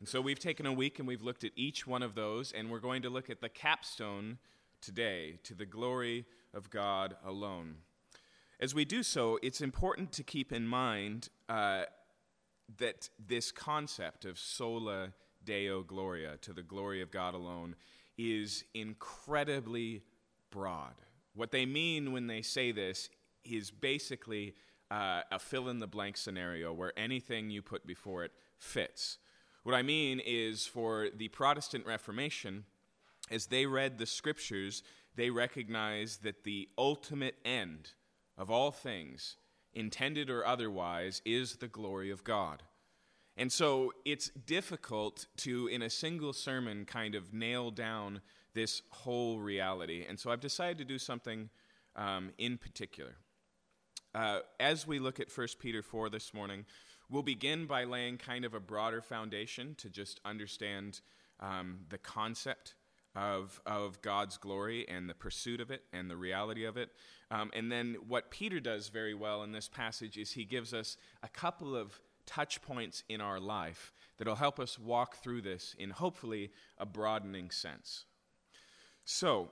And so we've taken a week and we've looked at each one of those, and we're going to look at the capstone today to the glory of God alone. As we do so, it's important to keep in mind uh, that this concept of sola deo gloria, to the glory of God alone, is incredibly broad. What they mean when they say this is basically uh, a fill in the blank scenario where anything you put before it fits. What I mean is for the Protestant Reformation, as they read the scriptures, they recognized that the ultimate end of all things, intended or otherwise, is the glory of God. And so it's difficult to, in a single sermon, kind of nail down this whole reality. And so I've decided to do something um, in particular. Uh, as we look at 1 Peter 4 this morning, We'll begin by laying kind of a broader foundation to just understand um, the concept of, of God's glory and the pursuit of it and the reality of it. Um, and then what Peter does very well in this passage is he gives us a couple of touch points in our life that'll help us walk through this in hopefully a broadening sense. So,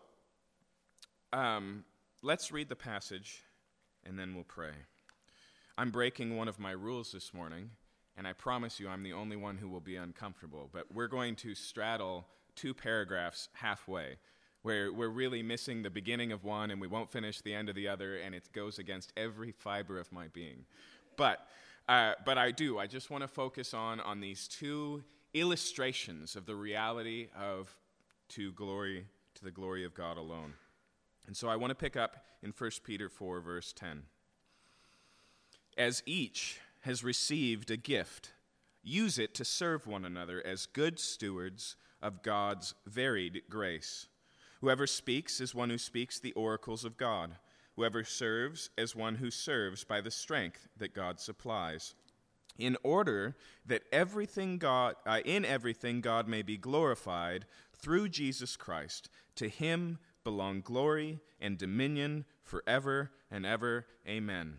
um, let's read the passage and then we'll pray. I'm breaking one of my rules this morning, and I promise you I'm the only one who will be uncomfortable. But we're going to straddle two paragraphs halfway, where we're really missing the beginning of one and we won't finish the end of the other, and it goes against every fiber of my being. But, uh, but I do. I just want to focus on, on these two illustrations of the reality of to glory to the glory of God alone. And so I want to pick up in 1 Peter 4, verse 10 as each has received a gift, use it to serve one another as good stewards of God's varied grace. Whoever speaks is one who speaks the oracles of God. Whoever serves as one who serves by the strength that God supplies. In order that everything God, uh, in everything God may be glorified through Jesus Christ. To him belong glory and dominion forever and ever. Amen.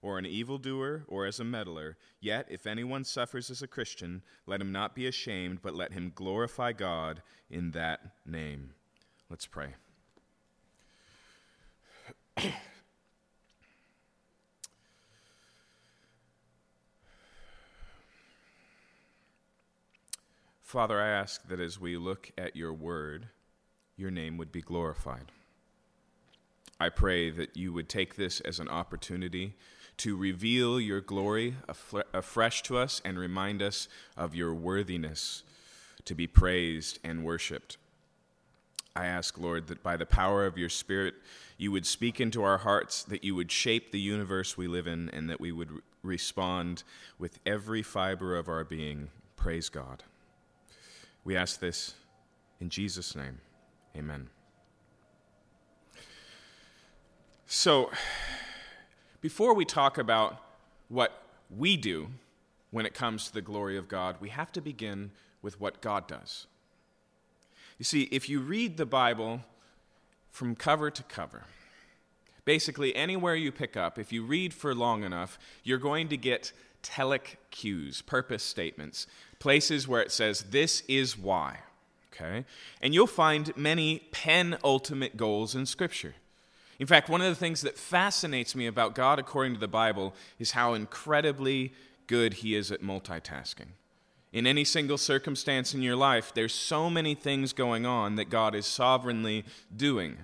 or an evildoer, or as a meddler. Yet, if anyone suffers as a Christian, let him not be ashamed, but let him glorify God in that name. Let's pray. Father, I ask that as we look at your word, your name would be glorified. I pray that you would take this as an opportunity to reveal your glory afresh to us and remind us of your worthiness to be praised and worshiped. I ask, Lord, that by the power of your Spirit, you would speak into our hearts, that you would shape the universe we live in, and that we would re- respond with every fiber of our being. Praise God. We ask this in Jesus' name. Amen. So, before we talk about what we do when it comes to the glory of God, we have to begin with what God does. You see, if you read the Bible from cover to cover, basically anywhere you pick up, if you read for long enough, you're going to get telic cues, purpose statements, places where it says, This is why. Okay? And you'll find many penultimate goals in Scripture. In fact, one of the things that fascinates me about God according to the Bible is how incredibly good He is at multitasking. In any single circumstance in your life, there's so many things going on that God is sovereignly doing.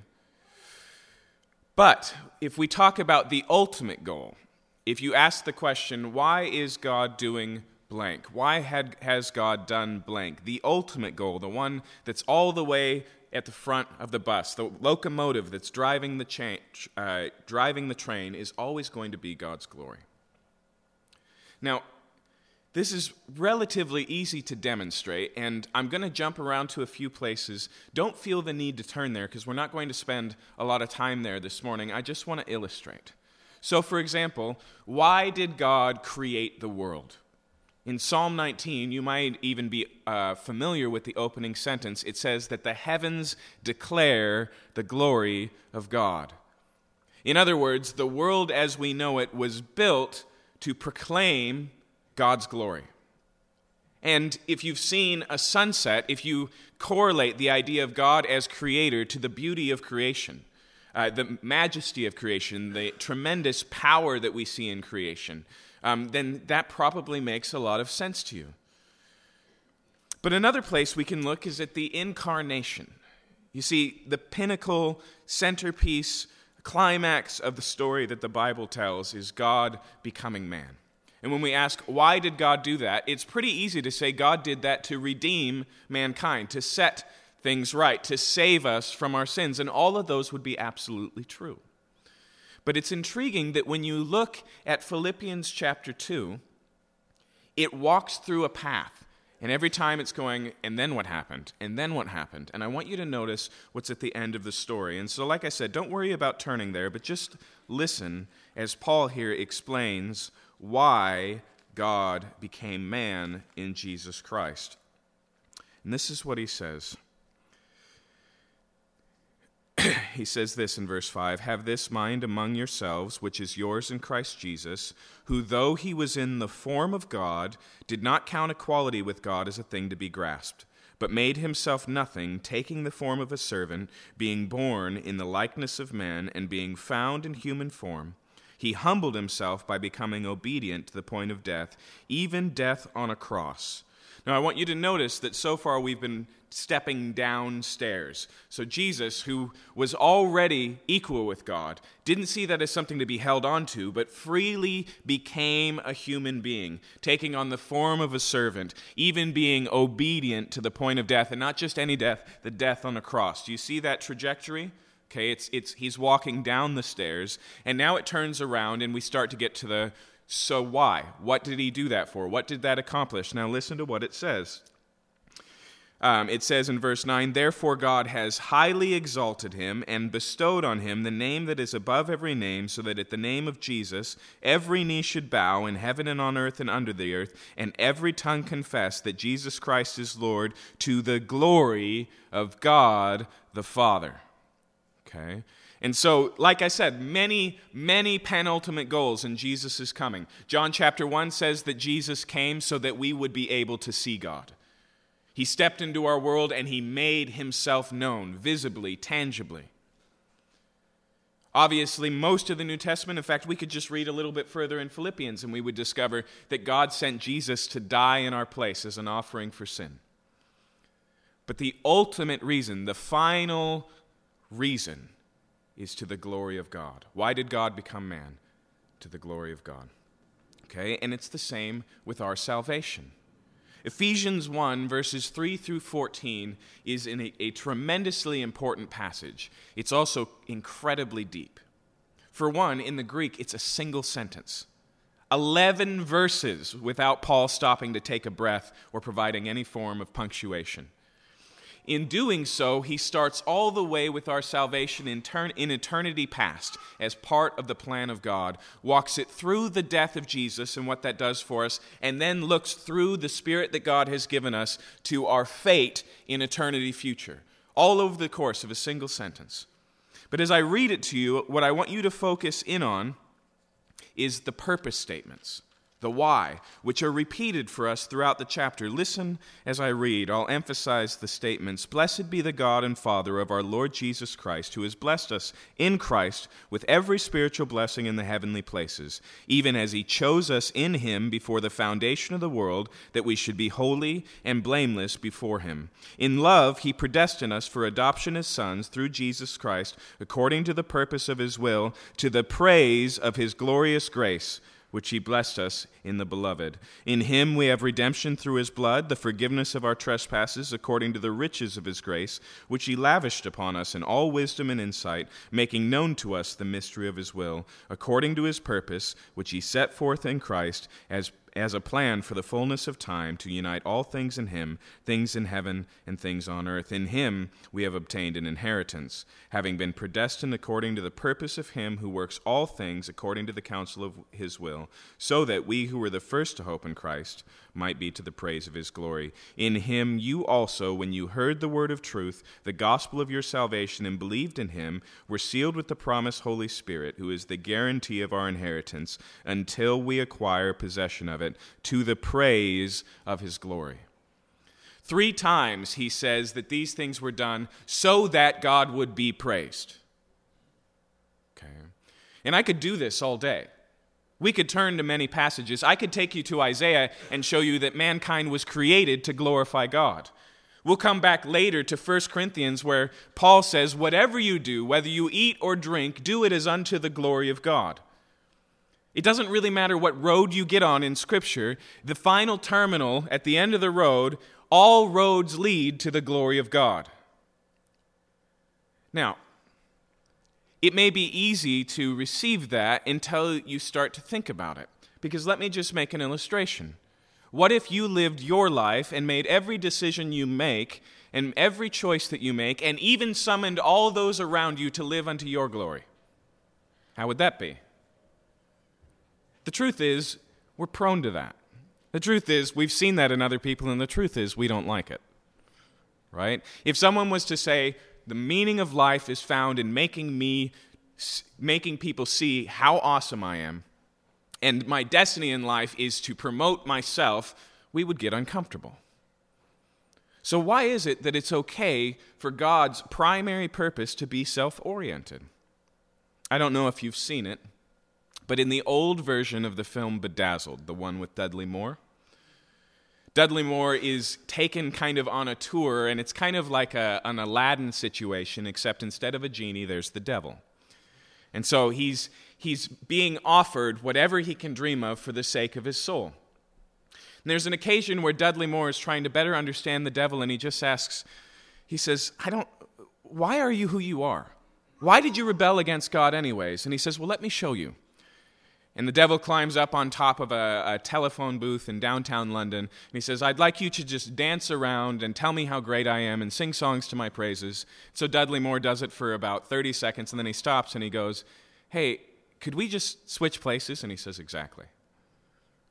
But if we talk about the ultimate goal, if you ask the question, why is God doing blank? Why had, has God done blank? The ultimate goal, the one that's all the way at the front of the bus, the locomotive that's driving the, cha- uh, driving the train, is always going to be God's glory. Now, This is relatively easy to demonstrate, and I'm going to jump around to a few places. Don't feel the need to turn there because we're not going to spend a lot of time there this morning. I just want to illustrate. So, for example, why did God create the world? In Psalm 19, you might even be uh, familiar with the opening sentence. It says that the heavens declare the glory of God. In other words, the world as we know it was built to proclaim God's glory. And if you've seen a sunset, if you correlate the idea of God as creator to the beauty of creation, uh, the majesty of creation, the tremendous power that we see in creation, um, then that probably makes a lot of sense to you. But another place we can look is at the incarnation. You see, the pinnacle, centerpiece, climax of the story that the Bible tells is God becoming man. And when we ask, why did God do that? It's pretty easy to say God did that to redeem mankind, to set things right, to save us from our sins. And all of those would be absolutely true. But it's intriguing that when you look at Philippians chapter 2, it walks through a path. And every time it's going, and then what happened? And then what happened? And I want you to notice what's at the end of the story. And so, like I said, don't worry about turning there, but just listen as Paul here explains why God became man in Jesus Christ. And this is what he says. he says this in verse 5 Have this mind among yourselves, which is yours in Christ Jesus, who, though he was in the form of God, did not count equality with God as a thing to be grasped, but made himself nothing, taking the form of a servant, being born in the likeness of men, and being found in human form he humbled himself by becoming obedient to the point of death, even death on a cross. Now, I want you to notice that so far we've been stepping downstairs. So, Jesus, who was already equal with God, didn't see that as something to be held onto, but freely became a human being, taking on the form of a servant, even being obedient to the point of death, and not just any death, the death on a cross. Do you see that trajectory? Okay, it's, it's, he's walking down the stairs, and now it turns around, and we start to get to the so why? What did he do that for? What did that accomplish? Now listen to what it says. Um, it says in verse 9, Therefore God has highly exalted him and bestowed on him the name that is above every name, so that at the name of Jesus every knee should bow in heaven and on earth and under the earth, and every tongue confess that Jesus Christ is Lord to the glory of God the Father. Okay? And so, like I said, many, many penultimate goals in Jesus' is coming. John chapter 1 says that Jesus came so that we would be able to see God. He stepped into our world and he made himself known visibly, tangibly. Obviously, most of the New Testament, in fact, we could just read a little bit further in Philippians and we would discover that God sent Jesus to die in our place as an offering for sin. But the ultimate reason, the final reason is to the glory of God. Why did God become man? To the glory of God. Okay, and it's the same with our salvation. Ephesians 1, verses 3 through 14, is in a, a tremendously important passage. It's also incredibly deep. For one, in the Greek, it's a single sentence. 11 verses without Paul stopping to take a breath or providing any form of punctuation. In doing so, he starts all the way with our salvation in, turn, in eternity past as part of the plan of God, walks it through the death of Jesus and what that does for us, and then looks through the Spirit that God has given us to our fate in eternity future, all over the course of a single sentence. But as I read it to you, what I want you to focus in on is the purpose statements the why, which are repeated for us throughout the chapter. Listen as I read. I'll emphasize the statements Blessed be the God and Father of our Lord Jesus Christ, who has blessed us in Christ with every spiritual blessing in the heavenly places, even as he chose us in him before the foundation of the world, that we should be holy and blameless before him. In love, he predestined us for adoption as sons through Jesus Christ, according to the purpose of his will, to the praise of his glorious grace which he blessed us in the beloved. In him we have redemption through his blood, the forgiveness of our trespasses, according to the riches of his grace, which he lavished upon us in all wisdom and insight, making known to us the mystery of his will, according to his purpose, which he set forth in Christ as as a plan for the fullness of time to unite all things in him, things in heaven and things on earth. In him we have obtained an inheritance, having been predestined according to the purpose of him who works all things according to the counsel of his will, so that we who were the first to hope in Christ might be to the praise of his glory. In him you also, when you heard the word of truth, the gospel of your salvation, and believed in him, were sealed with the promised Holy Spirit, who is the guarantee of our inheritance, until we acquire possession of it, to the praise of his glory. Three times he says that these things were done so that God would be praised. Okay. And I could do this all day. We could turn to many passages. I could take you to Isaiah and show you that mankind was created to glorify God. We'll come back later to 1 Corinthians where Paul says, Whatever you do, whether you eat or drink, do it as unto the glory of God. It doesn't really matter what road you get on in Scripture, the final terminal at the end of the road, all roads lead to the glory of God. Now, it may be easy to receive that until you start to think about it. Because let me just make an illustration. What if you lived your life and made every decision you make and every choice that you make and even summoned all those around you to live unto your glory? How would that be? The truth is, we're prone to that. The truth is, we've seen that in other people, and the truth is, we don't like it. Right? If someone was to say, the meaning of life is found in making me making people see how awesome I am and my destiny in life is to promote myself, we would get uncomfortable. So, why is it that it's okay for God's primary purpose to be self oriented? I don't know if you've seen it, but in the old version of the film Bedazzled, the one with Dudley Moore, Dudley Moore is taken kind of on a tour, and it's kind of like a, an Aladdin situation, except instead of a genie, there's the devil. And so he's, he's being offered whatever he can dream of for the sake of his soul. And there's an occasion where Dudley Moore is trying to better understand the devil, and he just asks, he says, I don't, why are you who you are? Why did you rebel against God, anyways? And he says, Well, let me show you. And the devil climbs up on top of a, a, telephone booth in downtown London. And he says, I'd like you to just dance around and tell me how great I am and sing songs to my praises. So Dudley Moore does it for about 30 seconds, and then he stops and he goes, Hey, could we just switch places? And he says, Exactly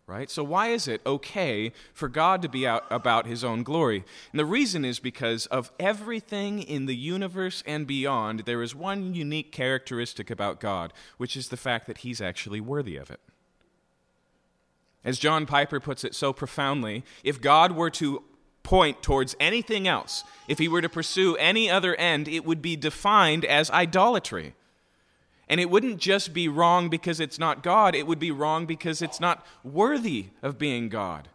right? So, why is it okay for God to be out about his own glory? And the reason is because of everything in the universe and beyond, there is one unique characteristic about God, which is the fact that he's actually worthy of it. As John Piper puts it so profoundly, if God were to point towards anything else, if he were to pursue any other end, it would be defined as idolatry. And it wouldn't just be wrong because it's not God, it would be wrong because it's not worthy of being God.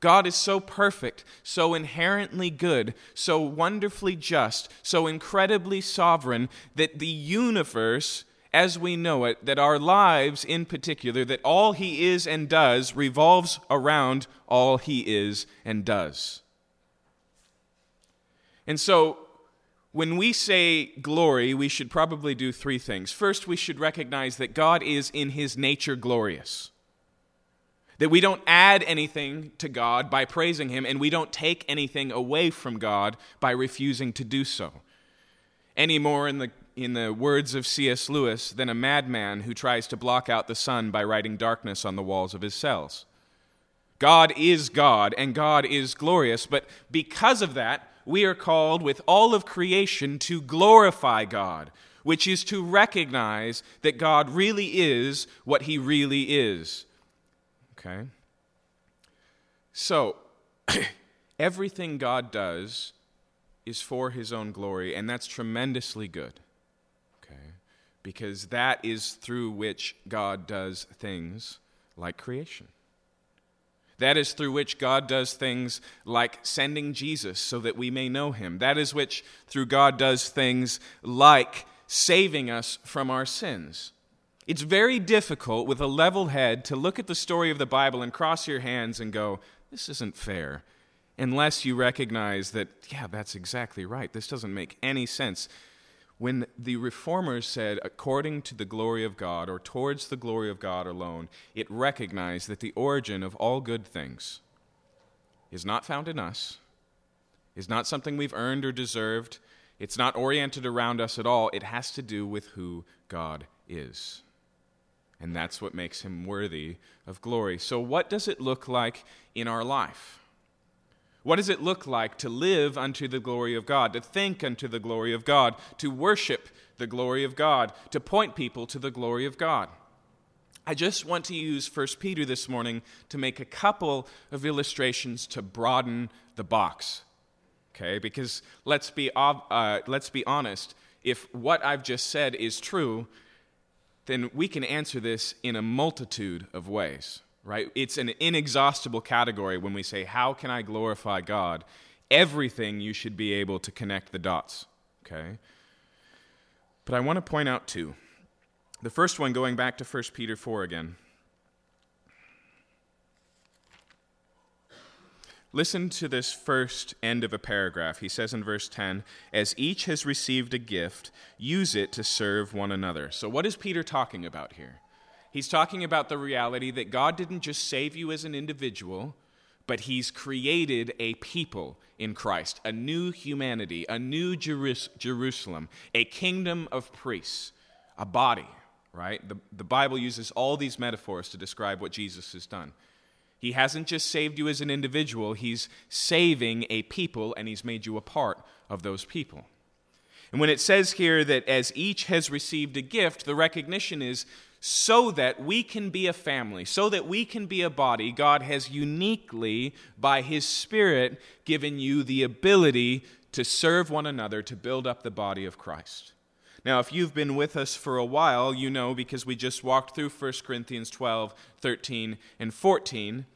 God is so perfect, so inherently good, so wonderfully just, so incredibly sovereign that the universe as we know it, that our lives in particular, that all He is and does revolves around all He is and does. And so when we say glory, we should probably do three things. First, we should recognize that God is in his nature glorious. That we don't add anything to God by praising him, and we don't take anything away from God by refusing to do so. Any more, in the, in the words of C.S. Lewis, than a madman who tries to block out the sun by writing darkness on the walls of his cells. God is God, and God is glorious, but because of that, we are called with all of creation to glorify God, which is to recognize that God really is what he really is. Okay? So, everything God does is for his own glory, and that's tremendously good. Okay? Because that is through which God does things like creation. That is through which God does things like sending Jesus so that we may know him. That is which through God does things like saving us from our sins. It's very difficult with a level head to look at the story of the Bible and cross your hands and go, this isn't fair, unless you recognize that, yeah, that's exactly right. This doesn't make any sense. When the reformers said, according to the glory of God, or towards the glory of God alone, it recognized that the origin of all good things is not found in us, is not something we've earned or deserved, it's not oriented around us at all. It has to do with who God is. And that's what makes him worthy of glory. So, what does it look like in our life? What does it look like to live unto the glory of God, to think unto the glory of God, to worship the glory of God, to point people to the glory of God? I just want to use 1 Peter this morning to make a couple of illustrations to broaden the box. Okay? Because let's be, uh, let's be honest, if what I've just said is true, then we can answer this in a multitude of ways right? It's an inexhaustible category when we say, How can I glorify God? Everything you should be able to connect the dots, okay? But I want to point out two. The first one, going back to 1 Peter 4 again. Listen to this first end of a paragraph. He says in verse 10 As each has received a gift, use it to serve one another. So, what is Peter talking about here? He's talking about the reality that God didn't just save you as an individual, but He's created a people in Christ, a new humanity, a new Jerusalem, a kingdom of priests, a body, right? The, the Bible uses all these metaphors to describe what Jesus has done. He hasn't just saved you as an individual, He's saving a people, and He's made you a part of those people. And when it says here that as each has received a gift, the recognition is so that we can be a family, so that we can be a body, God has uniquely, by His Spirit, given you the ability to serve one another to build up the body of Christ. Now, if you've been with us for a while, you know because we just walked through 1 Corinthians 12, 13, and 14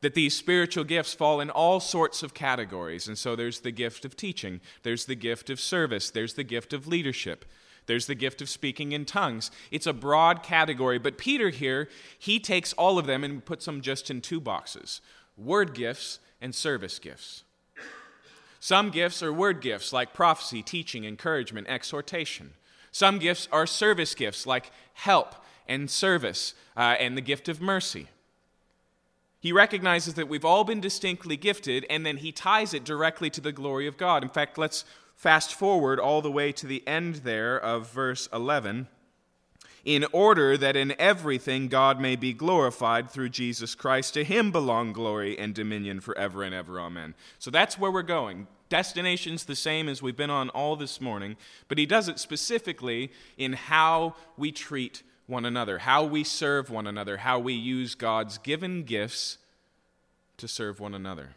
that these spiritual gifts fall in all sorts of categories. And so there's the gift of teaching, there's the gift of service, there's the gift of leadership, there's the gift of speaking in tongues. It's a broad category, but Peter here, he takes all of them and puts them just in two boxes word gifts and service gifts. Some gifts are word gifts like prophecy, teaching, encouragement, exhortation. Some gifts are service gifts like help and service uh, and the gift of mercy. He recognizes that we've all been distinctly gifted, and then he ties it directly to the glory of God. In fact, let's fast forward all the way to the end there of verse 11 in order that in everything God may be glorified through Jesus Christ. To him belong glory and dominion forever and ever. Amen. So that's where we're going. Destination's the same as we've been on all this morning, but he does it specifically in how we treat one another, how we serve one another, how we use God's given gifts to serve one another.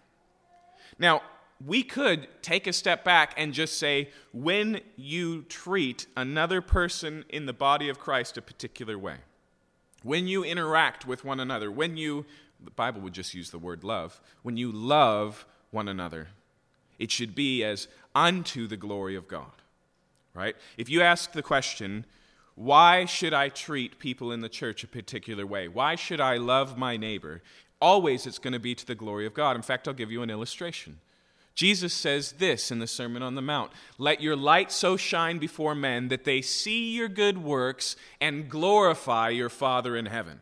Now, we could take a step back and just say, when you treat another person in the body of Christ a particular way, when you interact with one another, when you, the Bible would just use the word love, when you love one another, it should be as unto the glory of God, right? If you ask the question, why should I treat people in the church a particular way? Why should I love my neighbor? Always it's going to be to the glory of God. In fact, I'll give you an illustration. Jesus says this in the Sermon on the Mount Let your light so shine before men that they see your good works and glorify your Father in heaven.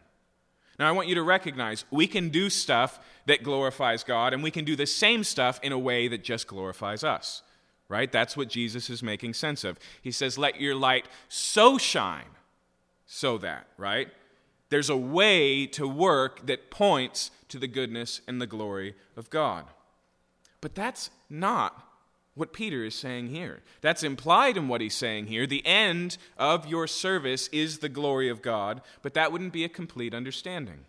Now, I want you to recognize we can do stuff that glorifies God, and we can do the same stuff in a way that just glorifies us. Right? That's what Jesus is making sense of. He says, Let your light so shine so that, right? There's a way to work that points to the goodness and the glory of God. But that's not what Peter is saying here. That's implied in what he's saying here. The end of your service is the glory of God, but that wouldn't be a complete understanding.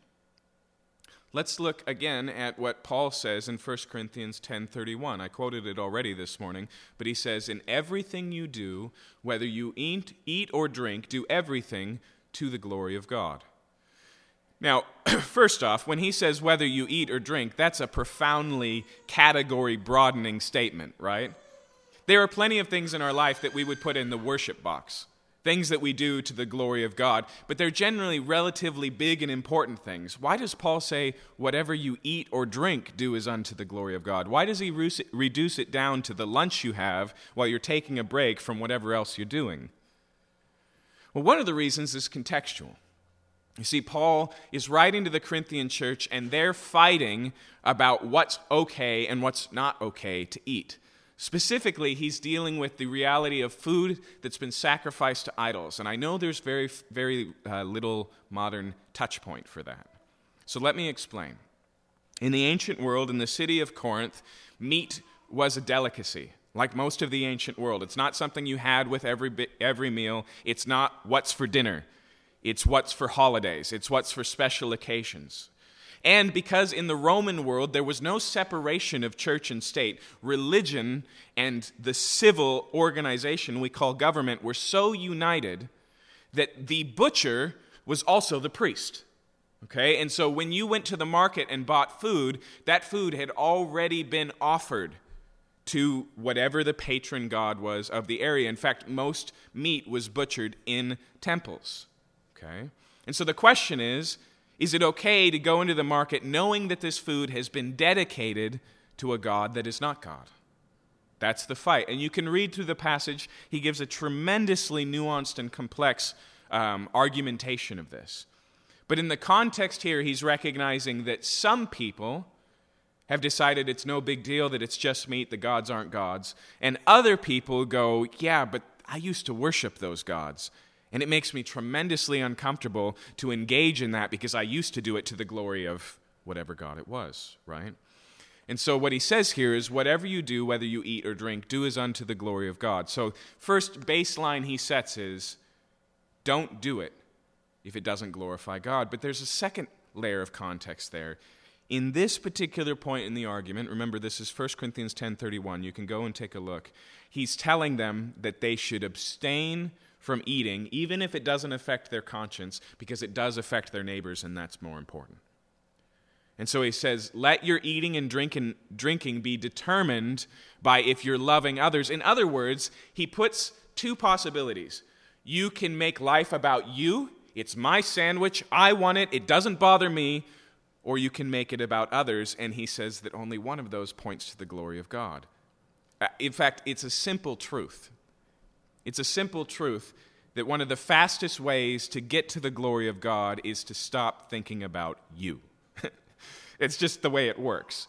Let's look again at what Paul says in 1 Corinthians 10:31. I quoted it already this morning, but he says, "In everything you do, whether you eat, eat or drink, do everything to the glory of God." Now, first off, when he says whether you eat or drink, that's a profoundly category broadening statement, right? There are plenty of things in our life that we would put in the worship box. things that we do to the glory of God, but they're generally relatively big and important things. Why does Paul say, whatever you eat or drink, do is unto the glory of God? Why does he reduce it down to the lunch you have while you're taking a break from whatever else you're doing? Well, one of the reasons is contextual. You see, Paul is writing to the Corinthian church, and they're fighting about what's okay and what's not okay to eat. Specifically, he's dealing with the reality of food that's been sacrificed to idols. And I know there's very, very uh, little modern touch point for that. So let me explain. In the ancient world, in the city of Corinth, meat was a delicacy, like most of the ancient world. It's not something you had with every, every meal, it's not what's for dinner, it's what's for holidays, it's what's for special occasions. And because in the Roman world there was no separation of church and state, religion and the civil organization we call government were so united that the butcher was also the priest. Okay? And so when you went to the market and bought food, that food had already been offered to whatever the patron god was of the area. In fact, most meat was butchered in temples. Okay? And so the question is is it okay to go into the market knowing that this food has been dedicated to a God that is not God? That's the fight. And you can read through the passage, he gives a tremendously nuanced and complex um, argumentation of this. But in the context here, he's recognizing that some people have decided it's no big deal, that it's just meat, the gods aren't gods. And other people go, yeah, but I used to worship those gods. And it makes me tremendously uncomfortable to engage in that because I used to do it to the glory of whatever God it was, right? And so what he says here is whatever you do, whether you eat or drink, do as unto the glory of God. So, first baseline he sets is don't do it if it doesn't glorify God. But there's a second layer of context there. In this particular point in the argument, remember this is 1 Corinthians 10:31, you can go and take a look. He's telling them that they should abstain from eating, even if it doesn't affect their conscience, because it does affect their neighbors, and that's more important. And so he says, let your eating and drinking, drinking be determined by if you're loving others. In other words, he puts two possibilities. You can make life about you, it's my sandwich, I want it, it doesn't bother me, or you can make it about others. And he says that only one of those points to the glory of God. Uh, in fact, it's a simple truth. It's a simple truth that one of the fastest ways to get to the glory of God is to stop thinking about you. it's just the way it works.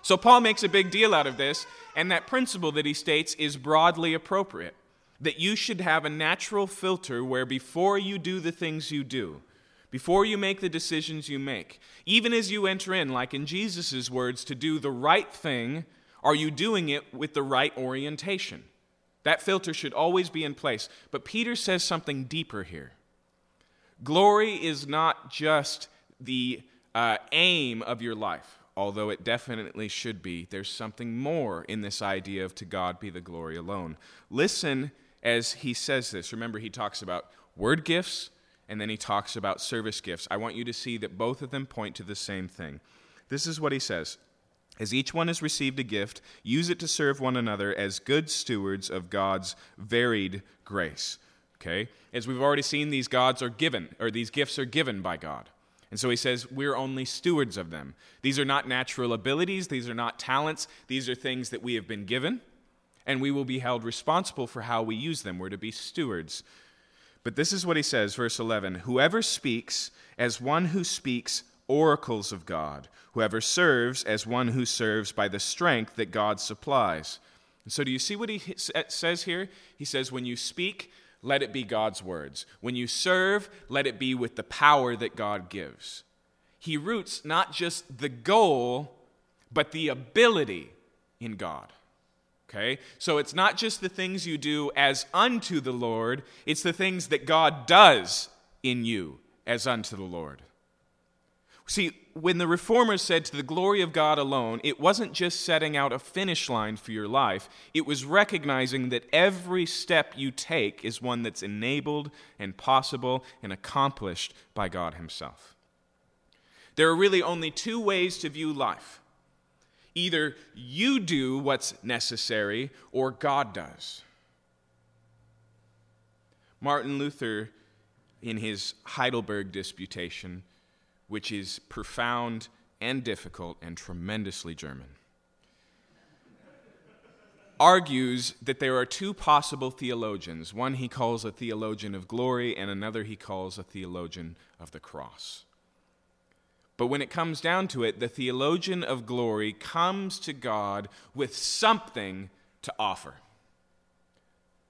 So, Paul makes a big deal out of this, and that principle that he states is broadly appropriate. That you should have a natural filter where before you do the things you do, before you make the decisions you make, even as you enter in, like in Jesus' words, to do the right thing, are you doing it with the right orientation? That filter should always be in place. But Peter says something deeper here. Glory is not just the uh, aim of your life, although it definitely should be. There's something more in this idea of to God be the glory alone. Listen as he says this. Remember, he talks about word gifts and then he talks about service gifts. I want you to see that both of them point to the same thing. This is what he says as each one has received a gift, use it to serve one another as good stewards of God's varied grace. Okay? As we've already seen, these gods are given, or these gifts are given by God. And so he says, we're only stewards of them. These are not natural abilities, these are not talents, these are things that we have been given, and we will be held responsible for how we use them. We're to be stewards. But this is what he says, verse 11 Whoever speaks as one who speaks oracles of God, whoever serves as one who serves by the strength that God supplies. And so, do you see what he uh, says here? He says, When you speak, let it be God's words. When you serve, let it be with the power that God gives. He roots not just the goal, but the ability in God. Okay? So it's not just the things you do as unto the Lord, it's the things that God does in you as unto the Lord. See, when the reformers said to the glory of God alone, it wasn't just setting out a finish line for your life, it was recognizing that every step you take is one that's enabled and possible and accomplished by God Himself. There are really only two ways to view life either you do what's necessary or God does. Martin Luther, in his Heidelberg Disputation, which is profound and difficult and tremendously German, argues that there are two possible theologians. One he calls a theologian of glory, and another he calls a theologian of the cross. But when it comes down to it, the theologian of glory comes to God with something to offer.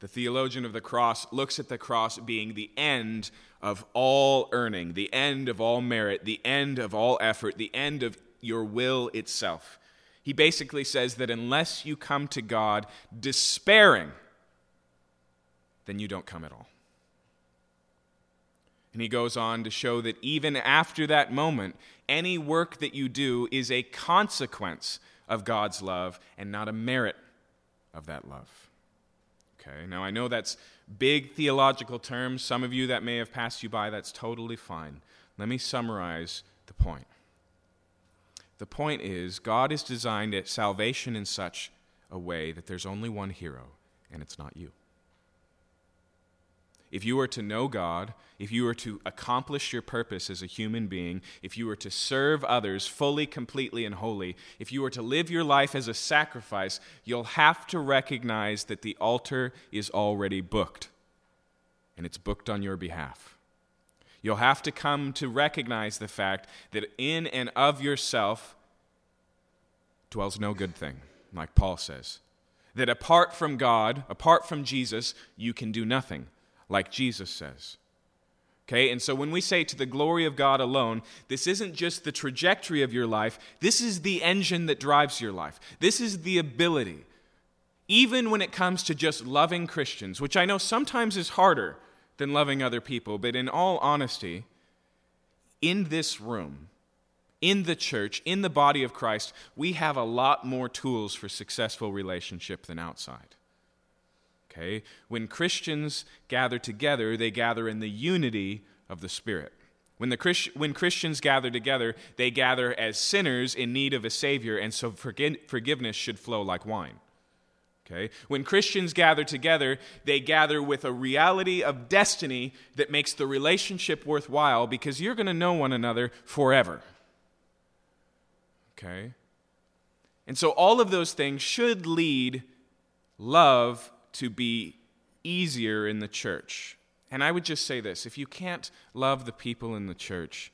The theologian of the cross looks at the cross being the end of all earning, the end of all merit, the end of all effort, the end of your will itself. He basically says that unless you come to God despairing, then you don't come at all. And he goes on to show that even after that moment, any work that you do is a consequence of God's love and not a merit of that love. Okay, now I know that's big theological terms. Some of you that may have passed you by, that's totally fine. Let me summarize the point. The point is, God has designed salvation in such a way that there's only one hero, and it's not you. If you are to know God, if you are to accomplish your purpose as a human being, if you are to serve others fully, completely, and wholly, if you are to live your life as a sacrifice, you'll have to recognize that the altar is already booked, and it's booked on your behalf. You'll have to come to recognize the fact that in and of yourself dwells no good thing, like Paul says. That apart from God, apart from Jesus, you can do nothing like Jesus says. Okay, and so when we say to the glory of God alone, this isn't just the trajectory of your life, this is the engine that drives your life. This is the ability. Even when it comes to just loving Christians, which I know sometimes is harder than loving other people, but in all honesty, in this room, in the church, in the body of Christ, we have a lot more tools for successful relationship than outside. Okay? When Christians gather together, they gather in the unity of the Spirit. When, the Christ, when Christians gather together, they gather as sinners in need of a Savior, and so forgiveness should flow like wine. Okay? When Christians gather together, they gather with a reality of destiny that makes the relationship worthwhile because you're going to know one another forever. Okay? And so all of those things should lead love to be easier in the church. And I would just say this if you can't love the people in the church,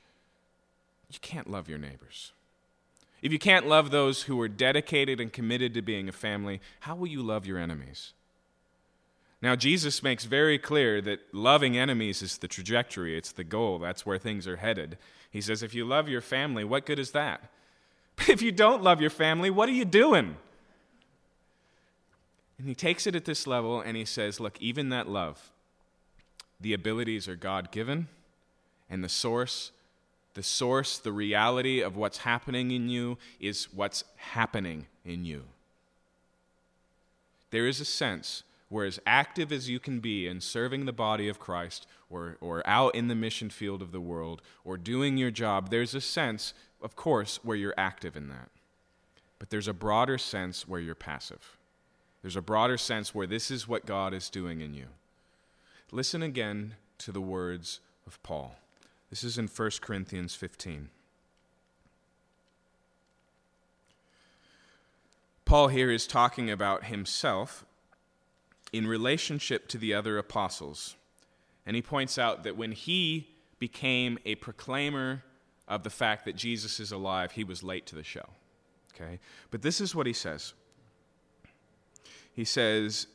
you can't love your neighbors. If you can't love those who are dedicated and committed to being a family, how will you love your enemies? Now, Jesus makes very clear that loving enemies is the trajectory, it's the goal, that's where things are headed. He says, if you love your family, what good is that? But if you don't love your family, what are you doing? And he takes it at this level and he says, Look, even that love, the abilities are God given, and the source, the source, the reality of what's happening in you is what's happening in you. There is a sense where, as active as you can be in serving the body of Christ, or, or out in the mission field of the world, or doing your job, there's a sense, of course, where you're active in that. But there's a broader sense where you're passive. There's a broader sense where this is what God is doing in you. Listen again to the words of Paul. This is in 1 Corinthians 15. Paul here is talking about himself in relationship to the other apostles. And he points out that when he became a proclaimer of the fact that Jesus is alive, he was late to the show. Okay? But this is what he says he says,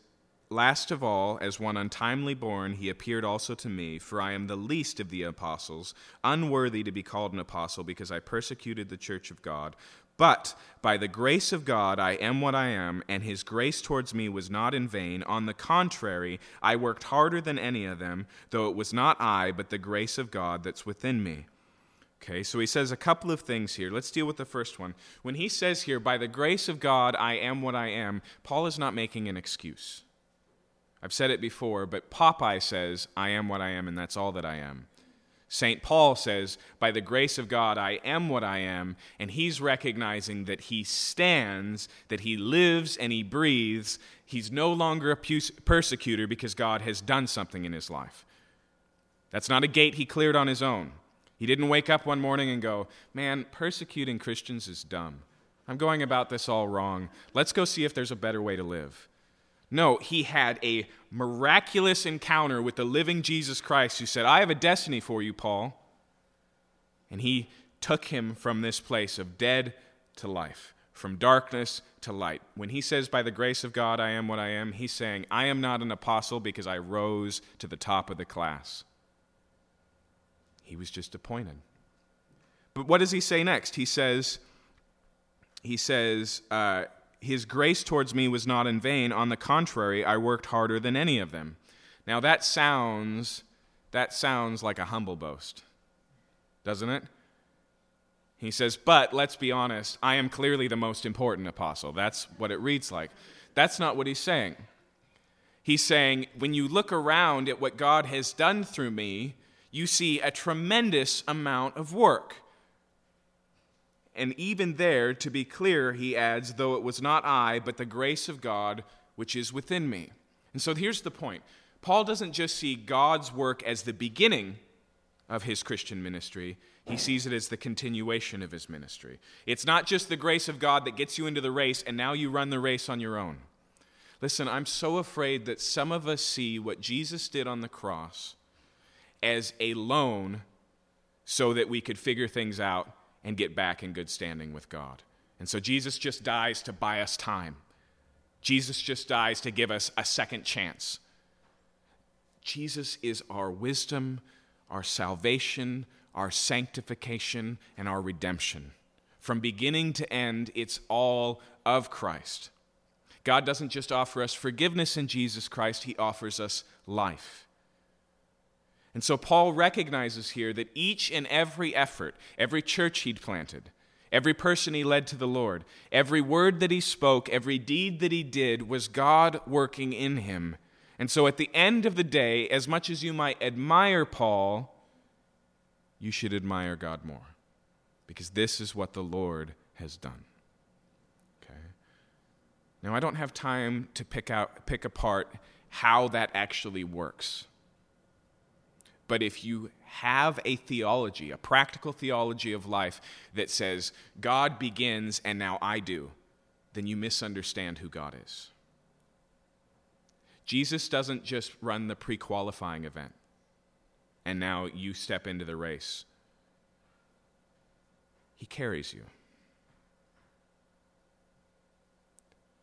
Last of all, as one untimely born, he appeared also to me, for I am the least of the apostles, unworthy to be called an apostle, because I persecuted the church of God. But by the grace of God, I am what I am, and his grace towards me was not in vain. On the contrary, I worked harder than any of them, though it was not I, but the grace of God that's within me. Okay, so he says a couple of things here. Let's deal with the first one. When he says here, by the grace of God, I am what I am, Paul is not making an excuse. I've said it before, but Popeye says, I am what I am, and that's all that I am. St. Paul says, By the grace of God, I am what I am. And he's recognizing that he stands, that he lives and he breathes. He's no longer a persecutor because God has done something in his life. That's not a gate he cleared on his own. He didn't wake up one morning and go, Man, persecuting Christians is dumb. I'm going about this all wrong. Let's go see if there's a better way to live. No, he had a miraculous encounter with the living Jesus Christ who said, I have a destiny for you, Paul. And he took him from this place of dead to life, from darkness to light. When he says, By the grace of God, I am what I am, he's saying, I am not an apostle because I rose to the top of the class. He was just appointed. But what does he say next? He says, he says, uh, his grace towards me was not in vain. On the contrary, I worked harder than any of them. Now that sounds that sounds like a humble boast. Doesn't it? He says, "But let's be honest, I am clearly the most important apostle." That's what it reads like. That's not what he's saying. He's saying, when you look around at what God has done through me, you see a tremendous amount of work. And even there, to be clear, he adds, though it was not I, but the grace of God which is within me. And so here's the point Paul doesn't just see God's work as the beginning of his Christian ministry, he sees it as the continuation of his ministry. It's not just the grace of God that gets you into the race and now you run the race on your own. Listen, I'm so afraid that some of us see what Jesus did on the cross as a loan so that we could figure things out and get back in good standing with God. And so Jesus just dies to buy us time. Jesus just dies to give us a second chance. Jesus is our wisdom, our salvation, our sanctification, and our redemption. From beginning to end, it's all of Christ. God doesn't just offer us forgiveness in Jesus Christ, He offers us life. And so Paul recognizes here that each and every effort, every church he'd planted, every person he led to the Lord, every word that he spoke, every deed that he did was God working in him. And so at the end of the day, as much as you might admire Paul, you should admire God more. Because this is what the Lord has done. Okay? Now I don't have time to pick out pick apart how that actually works. But if you have a theology, a practical theology of life that says God begins and now I do, then you misunderstand who God is. Jesus doesn't just run the pre qualifying event and now you step into the race. He carries you.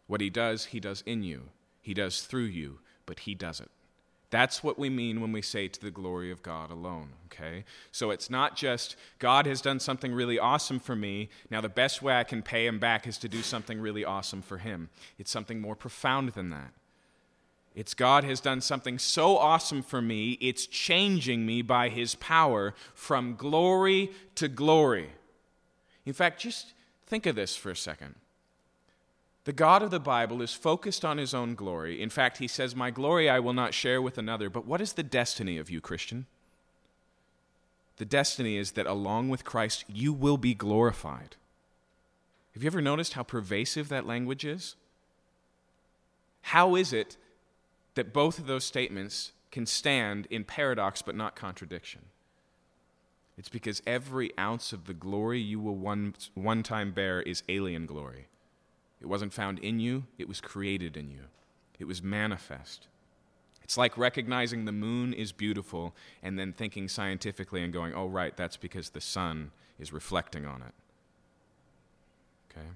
What he does, he does in you, he does through you, but he does it. That's what we mean when we say to the glory of God alone, okay? So it's not just God has done something really awesome for me. Now, the best way I can pay him back is to do something really awesome for him. It's something more profound than that. It's God has done something so awesome for me, it's changing me by his power from glory to glory. In fact, just think of this for a second. The God of the Bible is focused on his own glory. In fact, he says, My glory I will not share with another. But what is the destiny of you, Christian? The destiny is that along with Christ, you will be glorified. Have you ever noticed how pervasive that language is? How is it that both of those statements can stand in paradox but not contradiction? It's because every ounce of the glory you will one, one time bear is alien glory. It wasn't found in you, it was created in you. It was manifest. It's like recognizing the moon is beautiful and then thinking scientifically and going, oh, right, that's because the sun is reflecting on it. Okay?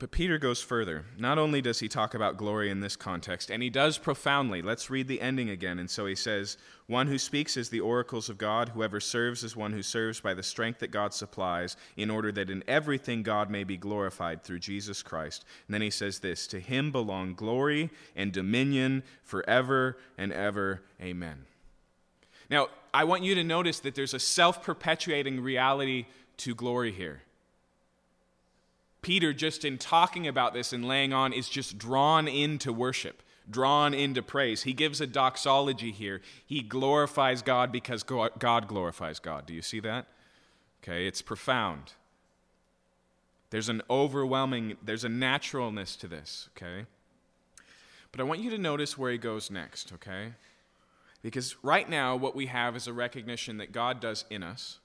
But Peter goes further. Not only does he talk about glory in this context, and he does profoundly. Let's read the ending again. And so he says, One who speaks is the oracles of God. Whoever serves is one who serves by the strength that God supplies, in order that in everything God may be glorified through Jesus Christ. And then he says this To him belong glory and dominion forever and ever. Amen. Now, I want you to notice that there's a self perpetuating reality to glory here. Peter, just in talking about this and laying on, is just drawn into worship, drawn into praise. He gives a doxology here. He glorifies God because God glorifies God. Do you see that? Okay, it's profound. There's an overwhelming, there's a naturalness to this, okay? But I want you to notice where he goes next, okay? Because right now, what we have is a recognition that God does in us.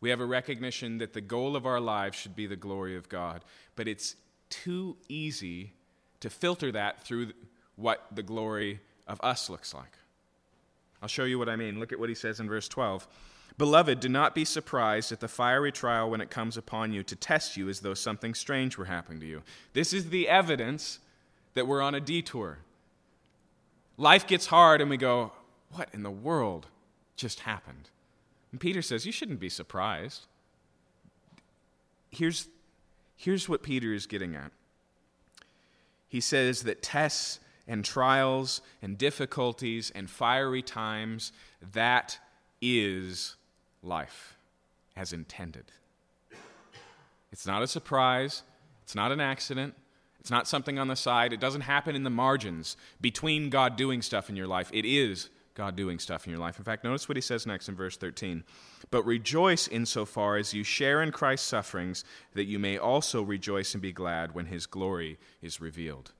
We have a recognition that the goal of our lives should be the glory of God. But it's too easy to filter that through what the glory of us looks like. I'll show you what I mean. Look at what he says in verse 12. Beloved, do not be surprised at the fiery trial when it comes upon you to test you as though something strange were happening to you. This is the evidence that we're on a detour. Life gets hard, and we go, What in the world just happened? And Peter says, You shouldn't be surprised. Here's, here's what Peter is getting at. He says that tests and trials and difficulties and fiery times, that is life as intended. It's not a surprise, it's not an accident, it's not something on the side, it doesn't happen in the margins between God doing stuff in your life. It is God doing stuff in your life. In fact, notice what he says next in verse 13. But rejoice insofar as you share in Christ's sufferings, that you may also rejoice and be glad when his glory is revealed.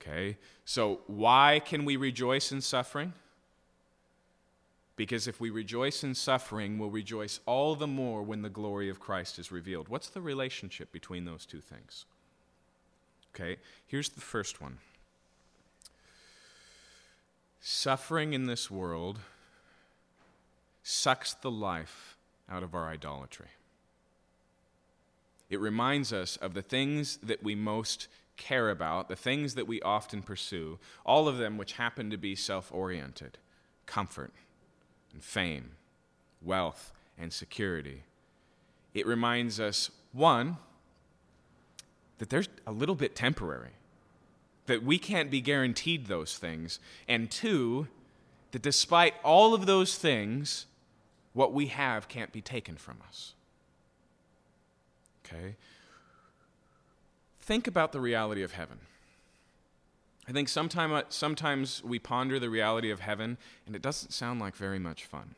Okay? So, why can we rejoice in suffering? Because if we rejoice in suffering, we'll rejoice all the more when the glory of Christ is revealed. What's the relationship between those two things? Okay, here's the first one suffering in this world sucks the life out of our idolatry. It reminds us of the things that we most care about, the things that we often pursue, all of them which happen to be self oriented comfort and fame, wealth and security. It reminds us, one, that they're a little bit temporary, that we can't be guaranteed those things, and two, that despite all of those things, what we have can't be taken from us. Okay? Think about the reality of heaven. I think sometime, uh, sometimes we ponder the reality of heaven, and it doesn't sound like very much fun.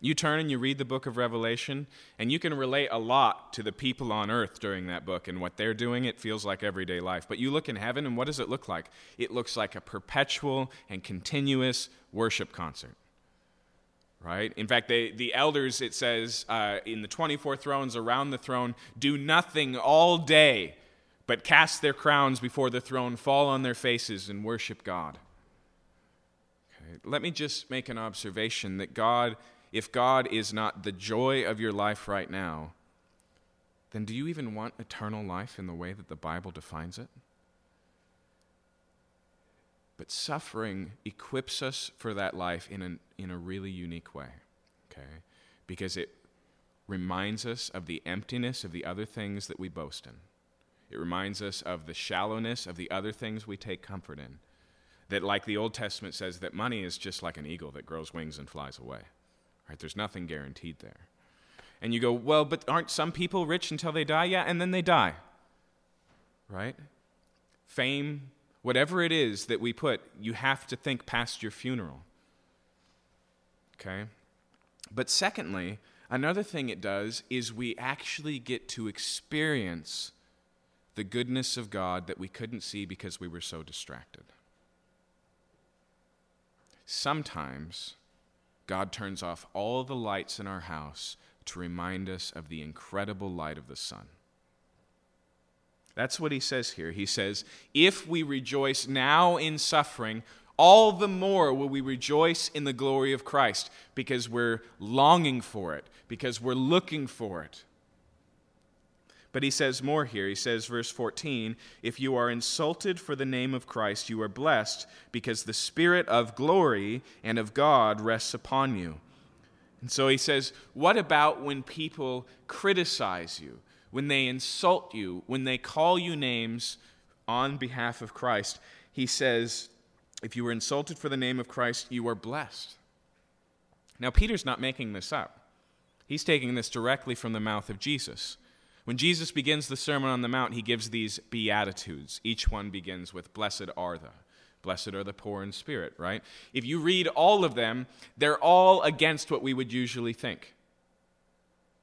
You turn and you read the book of Revelation, and you can relate a lot to the people on earth during that book and what they're doing. It feels like everyday life. But you look in heaven, and what does it look like? It looks like a perpetual and continuous worship concert. Right? In fact, they, the elders, it says, uh, in the 24 thrones around the throne, do nothing all day but cast their crowns before the throne, fall on their faces, and worship God. Okay. Let me just make an observation that God if God is not the joy of your life right now, then do you even want eternal life in the way that the Bible defines it? But suffering equips us for that life in, an, in a really unique way, okay? Because it reminds us of the emptiness of the other things that we boast in. It reminds us of the shallowness of the other things we take comfort in. That, like the Old Testament says, that money is just like an eagle that grows wings and flies away. Right? There's nothing guaranteed there. And you go, well, but aren't some people rich until they die? Yeah, and then they die. Right? Fame, whatever it is that we put, you have to think past your funeral. Okay? But secondly, another thing it does is we actually get to experience the goodness of God that we couldn't see because we were so distracted. Sometimes God turns off all the lights in our house to remind us of the incredible light of the sun. That's what he says here. He says, If we rejoice now in suffering, all the more will we rejoice in the glory of Christ because we're longing for it, because we're looking for it. But he says more here. He says, verse 14, If you are insulted for the name of Christ, you are blessed, because the Spirit of glory and of God rests upon you. And so he says, What about when people criticize you, when they insult you, when they call you names on behalf of Christ? He says, If you were insulted for the name of Christ, you are blessed. Now, Peter's not making this up, he's taking this directly from the mouth of Jesus. When Jesus begins the Sermon on the Mount, he gives these Beatitudes. Each one begins with, Blessed are the. Blessed are the poor in spirit, right? If you read all of them, they're all against what we would usually think.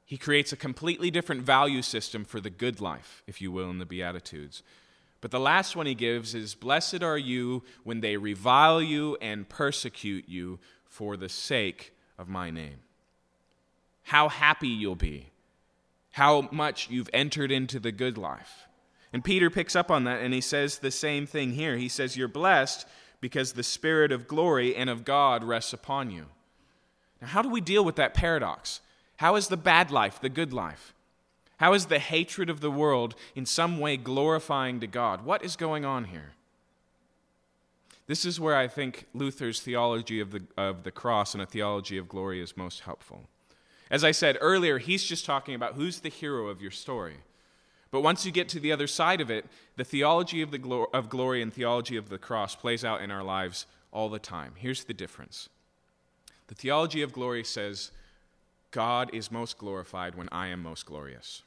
He creates a completely different value system for the good life, if you will, in the Beatitudes. But the last one he gives is Blessed are you when they revile you and persecute you for the sake of my name. How happy you'll be how much you've entered into the good life. And Peter picks up on that and he says the same thing here. He says, You're blessed because the Spirit of glory and of God rests upon you. Now, how do we deal with that paradox? How is the bad life the good life? How is the hatred of the world in some way glorifying to God? What is going on here? This is where I think Luther's theology of the, of the cross and a theology of glory is most helpful. As I said earlier, he's just talking about who's the hero of your story. But once you get to the other side of it, the theology of, the glo- of glory and theology of the cross plays out in our lives all the time. Here's the difference the theology of glory says, God is most glorified when I am most glorious.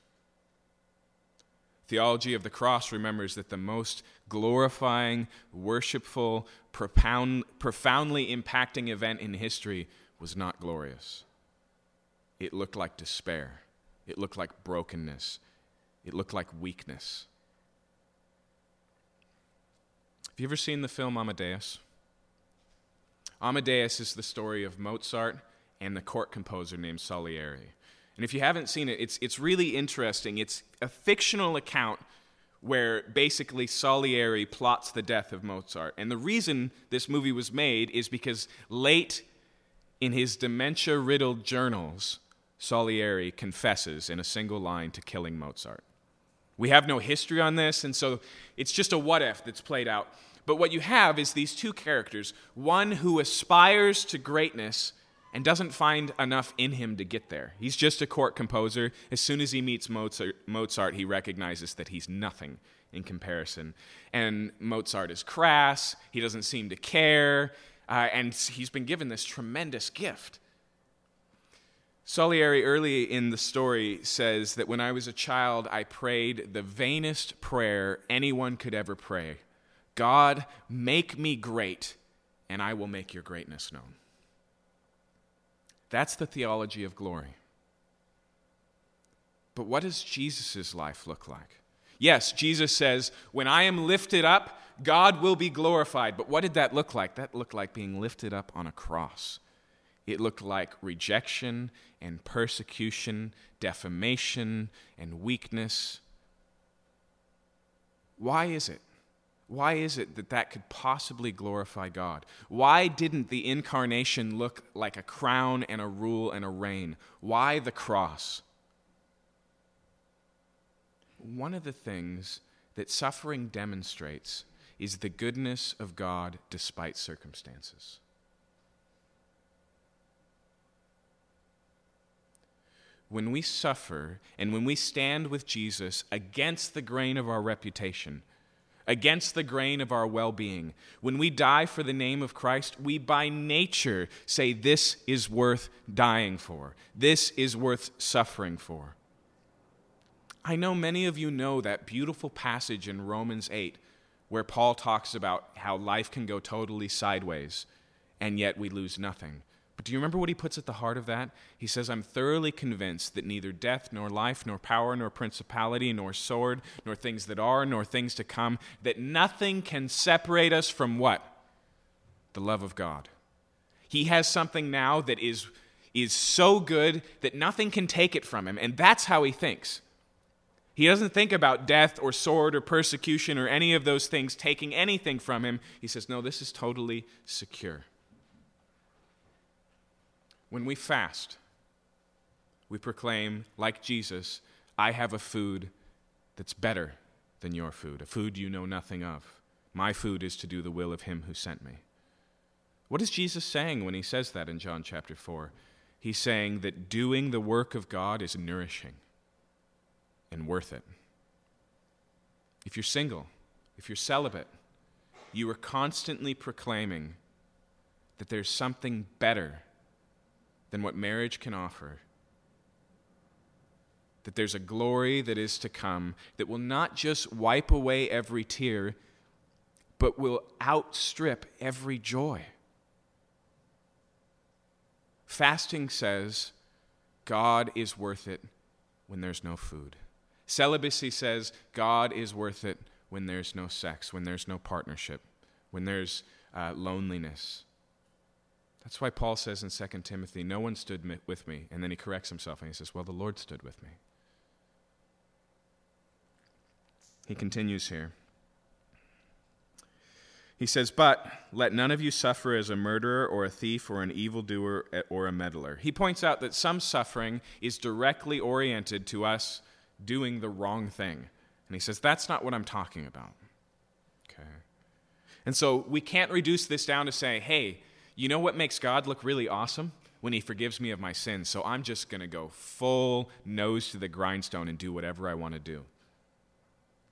Theology of the cross remembers that the most glorifying, worshipful, profound, profoundly impacting event in history was not glorious it looked like despair. It looked like brokenness. It looked like weakness. Have you ever seen the film Amadeus? Amadeus is the story of Mozart and the court composer named Salieri. And if you haven't seen it, it's, it's really interesting. It's a fictional account where basically Salieri plots the death of Mozart. And the reason this movie was made is because late in his dementia riddled journals, Salieri confesses in a single line to killing Mozart. We have no history on this, and so it's just a what if that's played out. But what you have is these two characters one who aspires to greatness and doesn't find enough in him to get there. He's just a court composer. As soon as he meets Mozart, he recognizes that he's nothing in comparison. And Mozart is crass, he doesn't seem to care, uh, and he's been given this tremendous gift. Salieri, early in the story, says that when I was a child, I prayed the vainest prayer anyone could ever pray God, make me great, and I will make your greatness known. That's the theology of glory. But what does Jesus' life look like? Yes, Jesus says, When I am lifted up, God will be glorified. But what did that look like? That looked like being lifted up on a cross. It looked like rejection and persecution, defamation and weakness. Why is it? Why is it that that could possibly glorify God? Why didn't the incarnation look like a crown and a rule and a reign? Why the cross? One of the things that suffering demonstrates is the goodness of God despite circumstances. When we suffer and when we stand with Jesus against the grain of our reputation, against the grain of our well being, when we die for the name of Christ, we by nature say, This is worth dying for. This is worth suffering for. I know many of you know that beautiful passage in Romans 8 where Paul talks about how life can go totally sideways and yet we lose nothing. But do you remember what he puts at the heart of that? He says, I'm thoroughly convinced that neither death, nor life, nor power, nor principality, nor sword, nor things that are, nor things to come, that nothing can separate us from what? The love of God. He has something now that is, is so good that nothing can take it from him, and that's how he thinks. He doesn't think about death or sword or persecution or any of those things taking anything from him. He says, No, this is totally secure. When we fast, we proclaim, like Jesus, I have a food that's better than your food, a food you know nothing of. My food is to do the will of him who sent me. What is Jesus saying when he says that in John chapter 4? He's saying that doing the work of God is nourishing and worth it. If you're single, if you're celibate, you are constantly proclaiming that there's something better than what marriage can offer, that there's a glory that is to come that will not just wipe away every tear, but will outstrip every joy. Fasting says God is worth it when there's no food. Celibacy says God is worth it when there's no sex, when there's no partnership, when there's uh, loneliness. That's why Paul says in 2 Timothy, No one stood with me. And then he corrects himself and he says, Well, the Lord stood with me. He continues here. He says, But let none of you suffer as a murderer or a thief or an evildoer or a meddler. He points out that some suffering is directly oriented to us doing the wrong thing. And he says, That's not what I'm talking about. Okay. And so we can't reduce this down to say, Hey, you know what makes God look really awesome? When he forgives me of my sins. So I'm just going to go full nose to the grindstone and do whatever I want to do.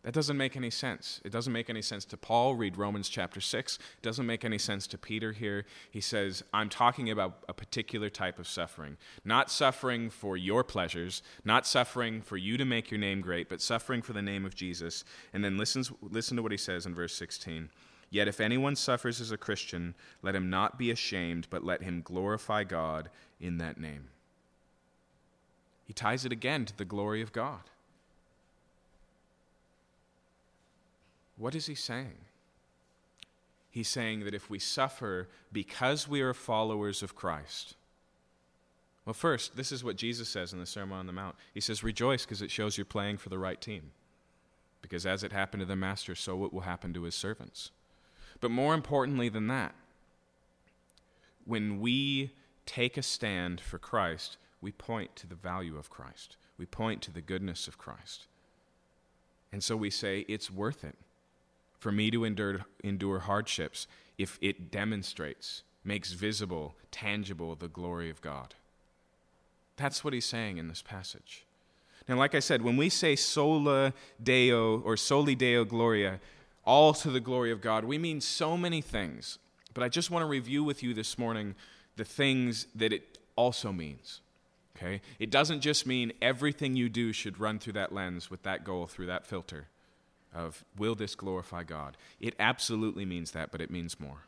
That doesn't make any sense. It doesn't make any sense to Paul. Read Romans chapter 6. It doesn't make any sense to Peter here. He says, I'm talking about a particular type of suffering. Not suffering for your pleasures, not suffering for you to make your name great, but suffering for the name of Jesus. And then listens, listen to what he says in verse 16. Yet if anyone suffers as a Christian, let him not be ashamed, but let him glorify God in that name. He ties it again to the glory of God. What is he saying? He's saying that if we suffer because we are followers of Christ, well, first, this is what Jesus says in the Sermon on the Mount. He says, Rejoice because it shows you're playing for the right team. Because as it happened to the master, so it will happen to his servants. But more importantly than that, when we take a stand for Christ, we point to the value of Christ. We point to the goodness of Christ. And so we say, It's worth it for me to endure, endure hardships if it demonstrates, makes visible, tangible the glory of God. That's what he's saying in this passage. Now, like I said, when we say sola deo or soli deo gloria, all to the glory of God, we mean so many things. But I just want to review with you this morning the things that it also means. Okay? It doesn't just mean everything you do should run through that lens with that goal, through that filter of will this glorify God? It absolutely means that, but it means more.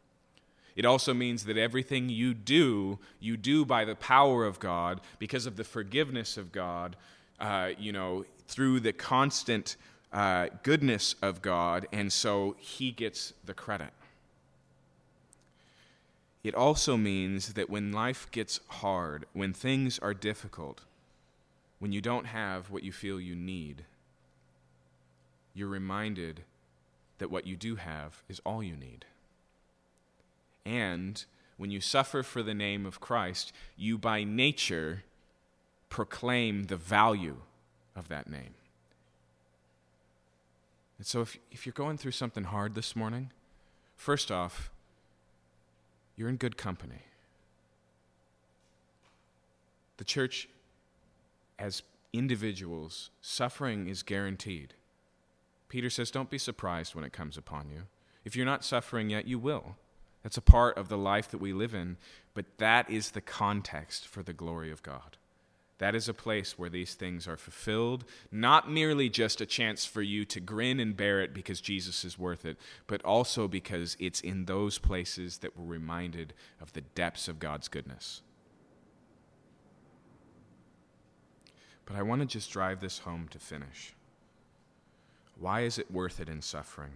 It also means that everything you do, you do by the power of God, because of the forgiveness of God, uh, you know, through the constant uh, goodness of God, and so He gets the credit. It also means that when life gets hard, when things are difficult, when you don't have what you feel you need, you're reminded that what you do have is all you need. And when you suffer for the name of Christ, you by nature proclaim the value of that name. And so if, if you're going through something hard this morning, first off, you're in good company. The church, as individuals, suffering is guaranteed. Peter says, Don't be surprised when it comes upon you. If you're not suffering yet, you will. That's a part of the life that we live in, but that is the context for the glory of God. That is a place where these things are fulfilled, not merely just a chance for you to grin and bear it because Jesus is worth it, but also because it's in those places that we're reminded of the depths of God's goodness. But I want to just drive this home to finish. Why is it worth it in suffering?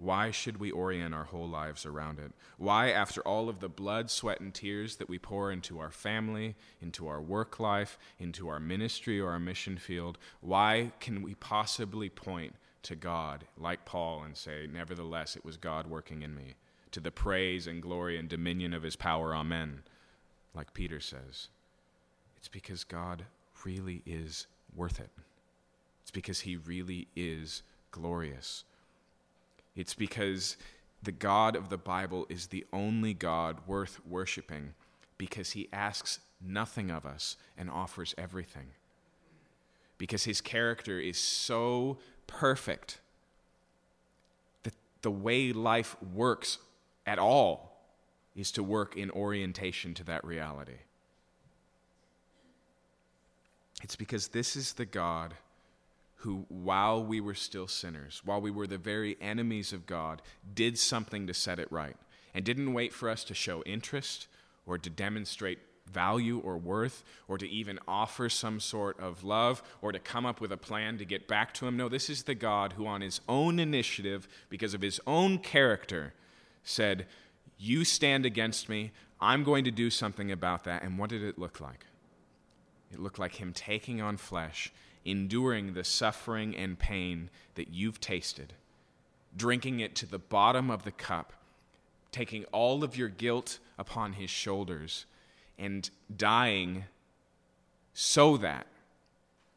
Why should we orient our whole lives around it? Why, after all of the blood, sweat, and tears that we pour into our family, into our work life, into our ministry or our mission field, why can we possibly point to God like Paul and say, Nevertheless, it was God working in me, to the praise and glory and dominion of his power, Amen, like Peter says? It's because God really is worth it. It's because he really is glorious. It's because the God of the Bible is the only God worth worshiping because he asks nothing of us and offers everything. Because his character is so perfect that the way life works at all is to work in orientation to that reality. It's because this is the God who, while we were still sinners, while we were the very enemies of God, did something to set it right and didn't wait for us to show interest or to demonstrate value or worth or to even offer some sort of love or to come up with a plan to get back to him. No, this is the God who, on his own initiative, because of his own character, said, You stand against me. I'm going to do something about that. And what did it look like? It looked like him taking on flesh, enduring the suffering and pain that you've tasted, drinking it to the bottom of the cup, taking all of your guilt upon his shoulders and dying so that,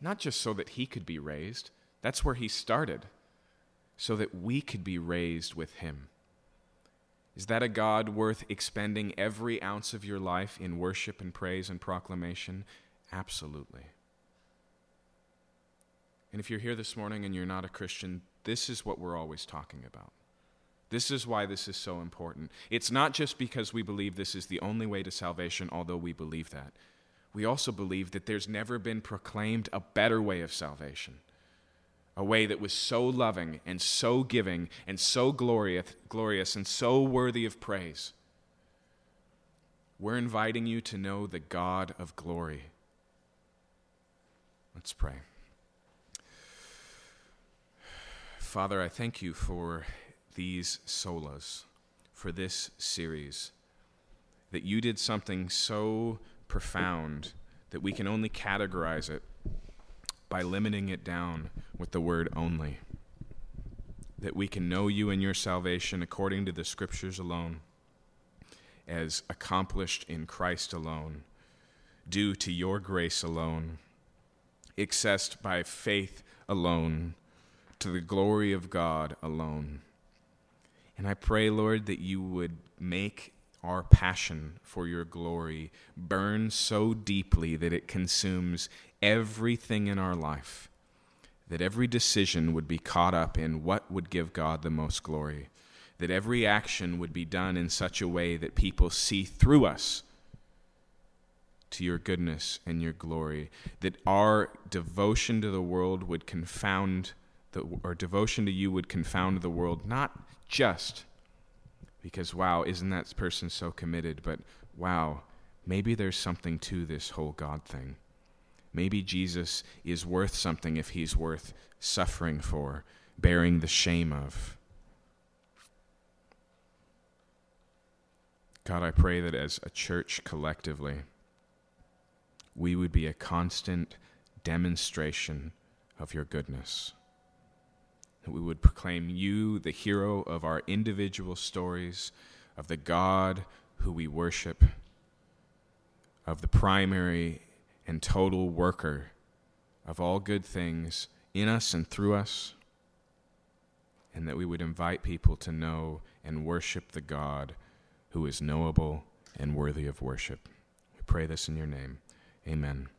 not just so that he could be raised, that's where he started, so that we could be raised with him. Is that a God worth expending every ounce of your life in worship and praise and proclamation? Absolutely. And if you're here this morning and you're not a Christian, this is what we're always talking about. This is why this is so important. It's not just because we believe this is the only way to salvation, although we believe that. We also believe that there's never been proclaimed a better way of salvation, a way that was so loving and so giving and so glorious, glorious and so worthy of praise. We're inviting you to know the God of glory. Let's pray. Father, I thank you for these solas, for this series, that you did something so profound that we can only categorize it by limiting it down with the word only. That we can know you and your salvation according to the scriptures alone, as accomplished in Christ alone, due to your grace alone, accessed by faith alone, to the glory of God alone. And I pray, Lord, that you would make our passion for your glory burn so deeply that it consumes everything in our life, that every decision would be caught up in what would give God the most glory, that every action would be done in such a way that people see through us to your goodness and your glory, that our devotion to the world would confound the, our devotion to you would confound the world, not just because, wow, isn't that person so committed? But, wow, maybe there's something to this whole God thing. Maybe Jesus is worth something if he's worth suffering for, bearing the shame of. God, I pray that as a church collectively, we would be a constant demonstration of your goodness that we would proclaim you, the hero of our individual stories, of the God who we worship, of the primary and total worker of all good things in us and through us, and that we would invite people to know and worship the God who is knowable and worthy of worship. We pray this in your name. Amen.